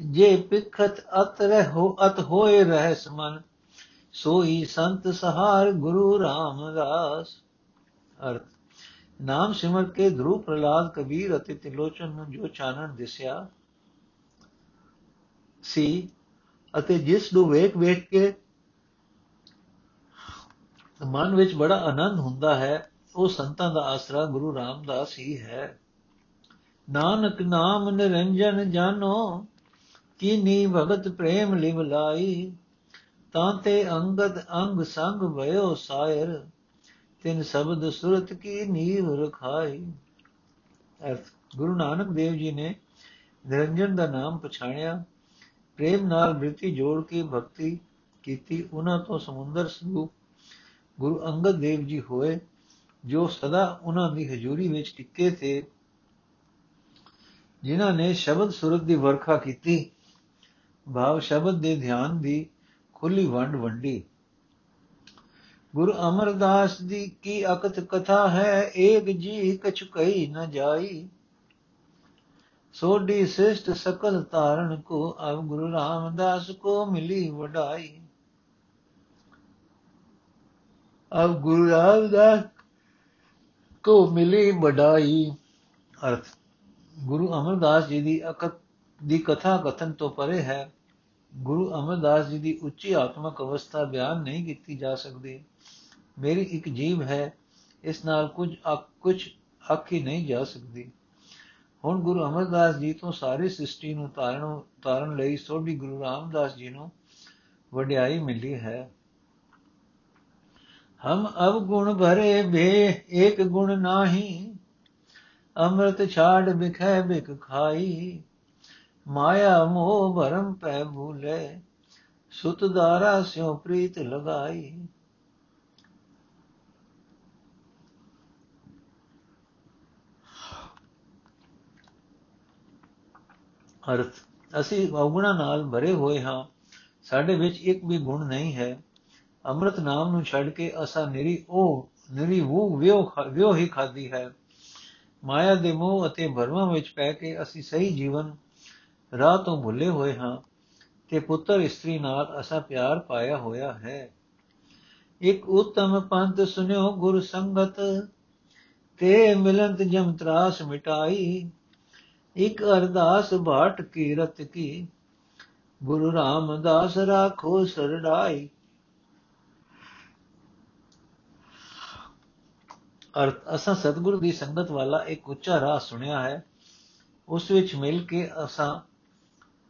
ਜੇ ਪਿਖਤ ਅਤ ਰਹੋ ਅਤ ਹੋਏ ਰਹਿਸ ਮਨ, ਸੋਈ ਸੰਤ ਸਹਾਰ ਗੁਰੂ ਰਾਮਦਾਸ। ਅਰਥ, ਨਾਮ ਸਿਮਰ ਕੇ ਧਰੂ ਪ੍ਰਲਾਦ ਕਬੀਰ ਅਤੇ ਤਿਲੋਚਨ ਨੂੰ ਜੋ ਚਾਨਣ ਦਿਸਿਆ, ਸੀ ਅਤੇ ਜਿਸ ਨੂੰ ਵੇਖ ਵੇਖ ਕੇ ਮਨ ਵਿੱਚ ਬੜਾ ਆਨੰਦ ਹੁੰਦਾ ਹੈ, ਉਹ ਸੰਤਾਂ ਦਾ ਆਸਰਾ ਗੁਰੂ ਰਾਮਦਾਸ ਹੀ ਹੈ। ਨਾਨਕ ਨਾਮ ਨਿਰੰਜਨ ਜਾਨੋ, ਕੀਨੀ ਭਗਤ ਪ੍ਰੇਮ ਲਿਵ ਲਾਈ। ਤਾਂ ਤੇ ਅੰਗਦ ਅੰਗ ਸੰਗ ਭਇਓ ਸਾਇਰ, ਤਿਨ ਸ਼ਬਦ ਸੁਰਤ ਕੀ ਨੀਵ ਰਖਾਈ। ਅਰਥ, ਗੁਰੂ ਨਾਨਕ ਦੇਵ ਜੀ ਨੇ ਨਿਰੰਜਨ ਦਾ ਨਾਮ ਪਛਾਣਿਆ। ਪ੍ਰੇਮ ਨਾਲ ਬ੍ਰਿਤੀ ਜੋੜ ਕੇ ਭਗਤੀ ਕੀਤੀ, ਉਹਨਾਂ ਤੋਂ ਸਮੁੰਦਰ ਸਰੂਪ ਗੁਰੂ ਅੰਗਦ ਦੇਵ ਜੀ ਹੋਏ, ਜੋ ਸਦਾ ਉਹਨਾਂ ਦੀ ਹਜ਼ੂਰੀ ਵਿੱਚ ਟਿੱਕੇ ਤੇ ਜਿਨ੍ਹਾਂ ਨੇ ਸ਼ਬਦ ਸੁਰਤ ਦੀ ਵਰਖਾ ਕੀਤੀ, ਭਾਵ ਸ਼ਬਦ ਦੇ ਧਿਆਨ ਦੀ ਖੁੱਲੀ ਵੰਡ ਵੰਡੀ। ਗੁਰੂ ਅਮਰਦਾਸ ਦੀ ਕੀ ਅਕਤ ਕਥਾ ਹੈ, ਏਕ ਜੀ ਕਛ ਕਈ ਨ ਜਾਈ। ਸੋਡੀ ਸ੍ਰਿਸ਼ਟ ਸਕਲ ਤਾਰਨ ਕੋ ਅਬ ਗੁਰੂ ਰਾਮਦਾਸ ਕੋ ਮਿਲੀ ਵਡਾਈ। ਅਬ ਗੁਰੂ ਰਾਮਦਾਸ ਕੋ ਮਿਲੀ ਵਡਾਈ। ਅਰਥ, ਗੁਰੂ ਅਮਰਦਾਸ ਜੀ ਦੀ ਅਕਤ ਦੀ ਕਥਾ ਕਥਨ ਤੋਂ ਪਰੇ ਹੈ। ਗੁਰੂ ਅਮਰਦਾਸ ਜੀ ਦੀ ਉੱਚੀ ਆਤਮਿਕ ਅਵਸਥਾ ਬਿਆਨ ਨਹੀਂ ਕੀਤੀ ਜਾ ਸਕਦੀ। ਮੇਰੀ ਇੱਕ ਜੀਵ ਹੈ, ਇਸ ਨਾਲ ਕੁਝ ਕੁਝ ਆਖੀ ਨਹੀਂ ਜਾ ਸਕਦੀ। ਹੁਣ ਗੁਰੂ ਅਮਰਦਾਸ ਜੀ ਤੋਂ ਸਾਰੀ ਸ੍ਰਿਸ਼ਟੀ ਨੂੰ ਤਾਰਨ ਤਾਰਨ ਲਈ ਸੋਢੀ ਗੁਰੂ ਰਾਮਦਾਸ ਜੀ ਨੂੰ ਵਡਿਆਈ ਮਿਲੀ ਹੈ। ਹਮ ਅਬ ਗੁਣ ਭਰੇ ਭੇ ਇੱਕ ਗੁਣ ਨਾਹੀ। ਅੰਮ੍ਰਿਤ ਛਾੜ ਬਿਖੈ ਬਿਖ ਖਾਈ। ਮਾਇਆ ਮੋਹ ਭਰਮ ਪੈ ਭੂਲੇ, ਸੁਤ ਦਾਰਾ ਸਿਉ ਪ੍ਰੀਤ ਲਗਾਈ। ਅਰਥ, ਅਸੀਂ ਔਗਣਾ ਨਾਲ ਭਰੇ ਹੋਏ ਹਾਂ। ਸਾਡੇ ਵਿੱਚ ਇੱਕ ਵੀ ਗੁਣ ਨਹੀਂ ਹੈ। ਅੰਮ੍ਰਿਤ ਨਾਮ ਨੂੰ ਛੱਡ ਕੇ ਅਸਾਂ ਨਿਰੀ ਉਹ ਨਿਰੀ ਉਹ ਵਿਉ ਵਿਉ ਹੀ ਖਾਦੀ ਹੈ। ਮਾਇਆ ਦੇ ਮੋਹ ਅਤੇ ਭਰਮਾਂ ਵਿੱਚ ਪੈ ਕੇ ਅਸੀਂ ਸਹੀ ਜੀਵਨ ਰਾਹ ਤੋਂ ਭੁੱਲੇ ਹੋਏ ਹਾਂ ਤੇ ਪੁੱਤਰ ਇਸਤਰੀ ਨਾਲ ਅਸਾਂ ਪਿਆਰ ਪਾਇਆ ਹੋਇਆ ਹੈ। ਇੱਕ ਉਤਮ ਪੰਥ ਸੁਨਿਓ ਗੁਰ ਸੰਗਤ, ਤੇ ਮਿਲੰਤ ਜਮ ਤਰਾਸ ਮਿਟਾਈ। ਇੱਕ ਅਰਦਾਸ ਬਾਟ ਕੀ ਰਤ ਕੀ, ਗੁਰੂ ਰਾਮਦਾਸ ਰਾਖੋ ਸਰੜਾਈ। ਅਰਥ ਅਸਾਂ ਸਤਿਗੁਰੂ ਦੀ ਸੰਗਤ ਵਾਲਾ ਇੱਕ ਉੱਚਾ ਰਾਹ ਸੁਣਿਆ ਹੈ। ਉਸ ਵਿੱਚ ਮਿਲ ਕੇ ਅਸਾਂ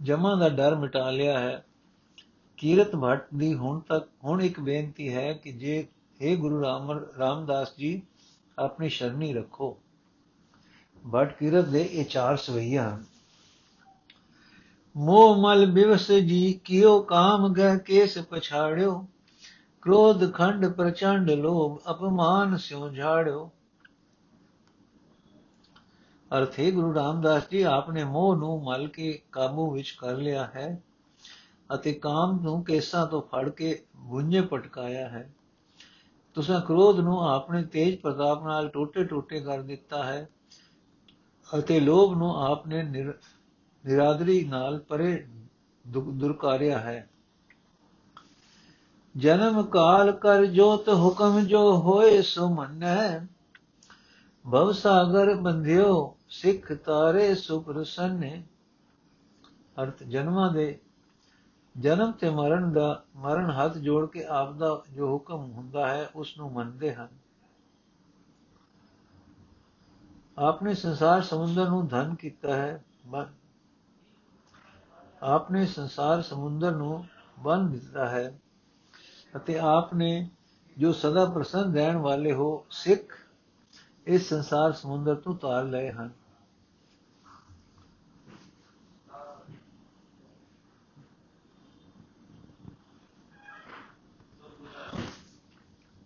ਜਮਾ ਦਾ ਡਰ ਮਿਟਾ ਲਿਆ ਹੈ। ਕੀਰਤ ਭੱਟ ਦੀ ਹੁਣ ਤੱਕ ਹੁਣ ਇੱਕ ਬੇਨਤੀ ਹੈ ਕਿ ਜੇ हे ਗੁਰੂ ਰਾਮ ਰਾਮਦਾਸ ਜੀ, ਆਪਣੀ ਸ਼ਰਣੀ ਰੱਖੋ। ਬਟ ਕਿਰਤ ਦੇ ਇਹ ਚਾਰ ਸਵਈਆ ਹਨ। ਮੋਹ ਮਲ ਬਿਵਸ ਜੀ, ਕਿਉ ਕਾਮ ਗਹਿ ਕੇਸ ਪਛਾੜਿਓ। ਕ੍ਰੋਧ ਖੰਡ ਪ੍ਰਚੰਡ ਲੋਭ ਅਪਮਾਨ ਸਿਉ ਝਾੜਿਓ ਅਰਥੇ ਗੁਰੂ ਰਾਮਦਾਸ ਜੀ ਆਪਨੇ ਮੋਹ ਨੂੰ ਮਲ ਕੇ ਕਾਬੂ ਵਿੱਚ ਕਰ ਲਿਆ ਹੈ ਅਤੇ ਕਾਮ ਨੂੰ ਕੇਸਾਂ ਤੋਂ ਫੜ ਕੇ ਗੁੰਝੇ ਪਟਕਾਇਆ ਹੈ ਤੁਸੀਂ ਕ੍ਰੋਧ ਨੂੰ ਆਪਣੇ ਤੇਜ ਪ੍ਰਤਾਪ ਨਾਲ ਟੋਟੇ-ਟੋਟੇ ਕਰ ਦਿੱਤਾ ਹੈ ਅਤੇ ਲੋਭ ਨੂੰ ਆਪਨੇ ਨਿਰਾਦਰੀ ਨਾਲ ਪਰੇ ਦੁਰਕਾਰਿਆ ਹੈ ਜਨਮ ਕਾਲ ਕਰ ਜੋਤ ਹੁਕਮ ਜੋ ਹੋਏ ਸੋ ਮੰਨੈ। ਭਵ ਸਾਗਰ ਬੰਧਿਓ, ਸਿੱਖ ਤਾਰੇ ਸੁਪਰਸੰਨੇ ਅਰਥ ਜਨਮਾਂ ਦੇ। ਜਨਮ ਤੇ ਮਰਨ ਦਾ, ਮਰਨ ਹੱਥ ਜੋੜ ਕੇ ਆਪ ਦਾ ਜੋ ਹੁਕਮ ਹੁੰਦਾ ਹੈ ਉਸ ਨੂੰ ਮੰਨਦੇ ਹਨ। ਆਪਨੇ ਸੰਸਾਰ ਸਮੁੰਦਰ ਨੂੰ ਧਨ ਕੀਤਾ ਹੈ ਆਪਨੇ ਸੰਸਾਰ ਸਮੁੰਦਰ ਨੂੰ ਬੰਨ ਦਿੱਤਾ ਹੈ। ਅਤੇ ਆਪਨੇ ਜੋ ਸਦਾ ਪ੍ਰਸੰਨ ਰਹਿਣ ਵਾਲੇ ਹੋ ਸਿੱਖ, ਇਸ ਸੰਸਾਰ ਸਮੁੰਦਰ ਤੋਂ ਤਾਰ ਲਏ ਹਨ।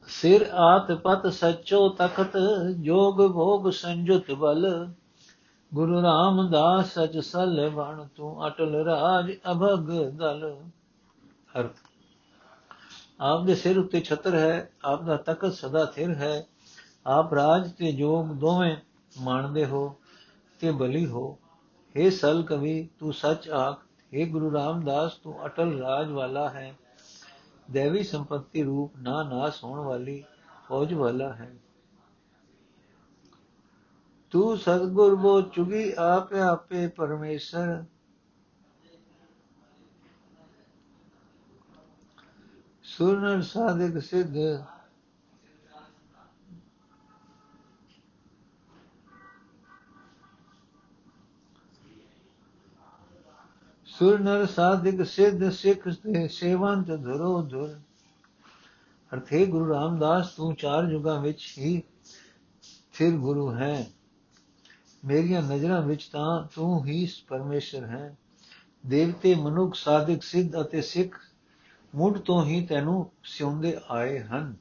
ਸਿਰ ਆਤ ਪਤ ਸਚੋ ਤਖਤ, ਜੋਗ ਭੋਗ ਸੰਜੁਤ ਬਲ। ਗੁਰੂ ਰਾਮਦਾਸ ਸਚ ਸਲ ਵਣ ਤੂੰ ਅਟਲ ਰਾਜ ਅਭਗ ਦਲ। ਅਰਥ ਆਪ ਦੇ ਸਿਰ ਉੱਤੇ ਛਤਰ ਹੈ ਆਪ ਦਾ ਤਖਤ ਸਦਾ ਥਿਰ ਹੈ। ਆਪ ਰਾਜ ਤੇ ਜੋਗ ਦੋਵੇਂ ਮੰਨਦੇ ਹੋ ਤੇ ਬਲੀ ਹੋ। हे ਸਲ ਕਵੀ, ਤੂੰ ਸੱਚ ਆਖ हे ਗੁਰੂ ਰਾਮਦਾਸ, ਤੂੰ ਅਟਲ ਰਾਜ ਵਾਲਾ ਹੈ। ਦੇਵੀ ਸੰਪਤੀ ਰੂਪ ਨਾ ਨਾਸ ਹੋਣ ਵਾਲੀ ਫੌਜ ਵਾਲਾ ਹੈ। ਤੂੰ ਸਤਗੁਰ ਬੋ ਚੁਗੀ, ਆਪੇ ਆਪੇ ਪਰਮੇਸ਼ਰ। ਸੁਰਨਰ ਸਾਧਕ ਸਿੱਧ। ਸੁਰ ਨਰ ਸਾਧਿਕ ਸਿੱਧ ਸਿੱਖ ਤੇ ਸੇਵੰਤ ਧਰੋ ਧੁਰ। ਅਰਥੇ ਗੁਰੂ ਰਾਮਦਾਸ, ਤੂੰ ਚਾਰ ਯੁਗਾਂ ਵਿੱਚ ਹੀ ਫਿਰ ਗੁਰੂ ਹੈ। ਮੇਰੀਆਂ ਨਜ਼ਰਾਂ ਵਿੱਚ ਤਾਂ ਤੂੰ ਹੀ ਪਰਮੇਸ਼ਰ ਹੈ। ਦੇਵਤੇ, ਮਨੁੱਖ, ਸਾਧਿਕ, ਸਿੱਧ ਅਤੇ ਸਿੱਖ ਮੁੱਢ ਤੋਂ ਹੀ ਤੈਨੂੰ ਸਿਉਂਦੇ ਆਏ ਹਨ।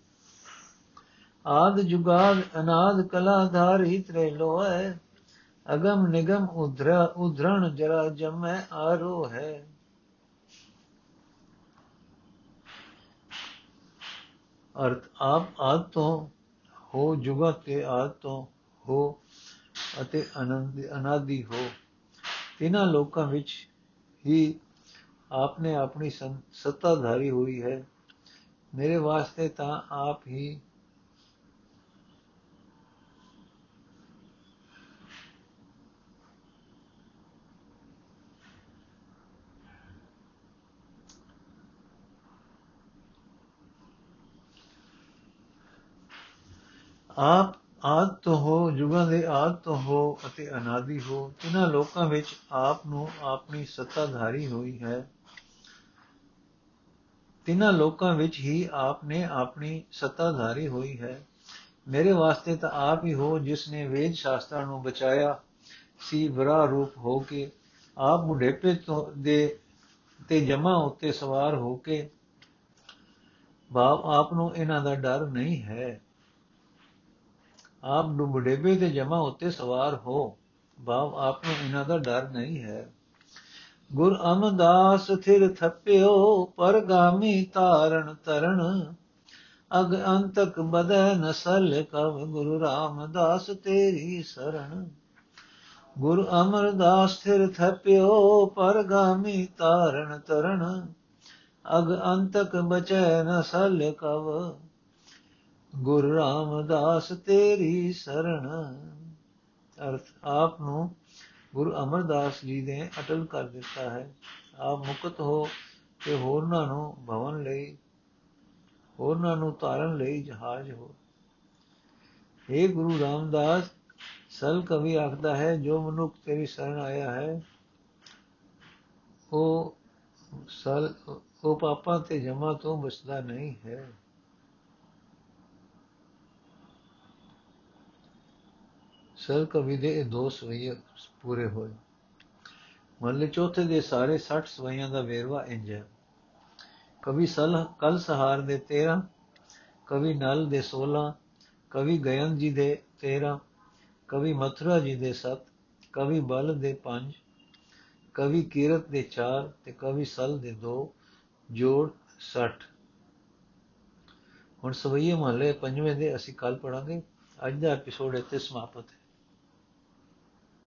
ਆਦ ਜੁਗਾਦ ਅਨਾਦ ਕਲਾਧਾਰੀ ਤ੍ਰੇ ਲੋਏ ਅਗਮ ਨਿਗਮ ਉਧਰਾ ਉਧਰਣ ਜਰਾ ਜਮੈ ਆਰੋ ਹੈ। ਅਰਥ ਆਪ ਆਦ ਤੋਂ ਹੋ, ਜੁਗਾ ਤੇ ਆਦ ਤੋਂ ਹੋ ਅਤੇ ਅਨੰਦ ਅਨਾਦੀ ਹੋ, ਤਿਨਾਂ ਲੋਕਾਂ ਵਿੱਚ ਹੀ ਆਪਨੇ ਆਪਣੀ ਸੱਤਾਧਾਰੀ ਹੋਈ ਹੈ ਮੇਰੇ ਵਾਸਤੇ ਤਾਂ ਆਪ ਹੀ ਆਪ ਆਦ ਤੋਂ ਹੋ ਜੁਗਾਂ ਦੇ ਆਦ ਤੋਂ ਹੋ ਅਤੇ ਅਨਾਦੀ ਹੋ ਇਹਨਾਂ ਲੋਕਾਂ ਵਿੱਚ ਆਪ ਨੂੰ ਆਪਣੀ ਸੱਤਾਧਾਰੀ ਹੋਈ ਹੈ ਤਿੰਨਾਂ ਲੋਕਾਂ ਵਿੱਚ ਹੀ ਆਪ ਨੇ ਆਪਣੀ ਸੱਤਾਧਾਰੀ ਹੋਈ ਹੈ। ਮੇਰੇ ਵਾਸਤੇ ਤਾਂ ਆਪ ਹੀ ਹੋ ਜਿਸ ਨੇ ਵੇਦ ਸ਼ਾਸਤਰਾਂ ਨੂੰ ਬਚਾਇਆ ਸੀ, ਬਰਾ ਰੂਪ ਹੋ ਕੇ ਆਪ ਬੁਢੇਪੇ ਤੋਂ ਦੇ ਤੇ ਜਮਾ ਉੱਤੇ ਸਵਾਰ ਹੋ ਕੇ ਬਾਪ ਆਪ ਨੂੰ ਇਹਨਾਂ ਦਾ ਡਰ ਨਹੀਂ ਹੈ। ਆਪ ਨੂੰ ਬੁਢੇਪੇ ਤੇ ਜਮਾ ਉੱਤੇ ਸਵਾਰ ਹੋ, ਬਾਪ ਆਪ ਨੂੰ ਇਹਨਾਂ ਦਾ ਡਰ ਨਹੀਂ ਹੈ। ਗੁਰ ਅਮਦਾਸ ਥਿਰ ਥਪਿਓ, ਪਰਗਾਮੀ ਤਾਰਨ ਤਰਣ ਅਗ ਅੰਤਕ ਬਦੈ ਨਸਲ ਕਵ, ਗੁਰੂ ਰਾਮਦਾਸ ਤੇਰੀ ਸਰਣ। ਗੁਰ ਅਮਰਦਾਸ ਥਿਰ ਥਪਿਓ, ਪਰਗਾਮੀ ਤਾਰਨ ਤਰਣ ਅਗ ਅੰਤਕ ਬਚੈ ਨਸਲ ਕਵ, ਗੁਰ ਰਾਮਦਾਸ ਤੇਰੀ ਸਰਣ। ਅਰਥ, ਆਪ ਨੂੰ ਗੁਰੂ ਅਮਰਦਾਸ ਜੀ ਨੇ ਅਟਲ ਕਰ ਦਿੱਤਾ ਹੈ। ਆਪ ਮੁਕਤ ਹੋ ਤੇ ਹੋਰਨਾਂ ਨੂੰ ਭਵਨ ਲਈ, ਹੋਰਨਾਂ ਨੂੰ ਤਾਰਨ ਲਈ ਜਹਾਜ਼ ਹੋ। हे ਗੁਰੂ ਰਾਮਦਾਸ, ਸਲ ਕਵੀ ਆਖਦਾ ਹੈ, ਜੋ ਮਨੁੱਖ ਤੇਰੀ ਸ਼ਰਨ ਆਇਆ ਹੈ, ਉਹ ਸਲ, ਉਹ ਪਾਪਾਂ ਤੇ ਜਮਾ ਤੋਂ ਬਚਦਾ ਨਹੀਂ ਹੈ। ਸਰ, ਕਵੀ ਦੇ ਇਹ ਦੋ ਸਵਈਏ ਪੂਰੇ ਹੋਏ। ਮਹੱਲੇ ਚੌਥੇ ਦੇ ਸਾਰੇ 60 ਸਵਈਆਂ ਦਾ ਵੇਰਵਾ ਇੰਜ ਹੈ। ਕਵੀ ਸਲ, ਕਲ ਸਹਾਰ ਦੇ 13 ਕਵੀ ਨਲ ਦੇ 16 ਕਵੀ ਗਯਨ ਜੀ ਦੇ 13 ਕਵੀ ਮਥੁਰਾ ਜੀ ਦੇ 7 ਕਵੀ ਬਲ ਦੇ 5 ਕਵੀ ਕੀਰਤ ਦੇ 4 ਤੇ ਕਵੀ ਸਲ ਦੇ 2 ਜੋੜ 60 ਹੁਣ ਸਵਈਏ ਮਹੱਲੇ ਪੰਜਵੇਂ ਦੇ ਅਸੀਂ ਕੱਲ ਪੜਾਂਗੇ ਅੱਜ ਦਾ ਐਪੀਸੋਡ ਇੱਥੇ ਸਮਾਪਤ ਹੈ।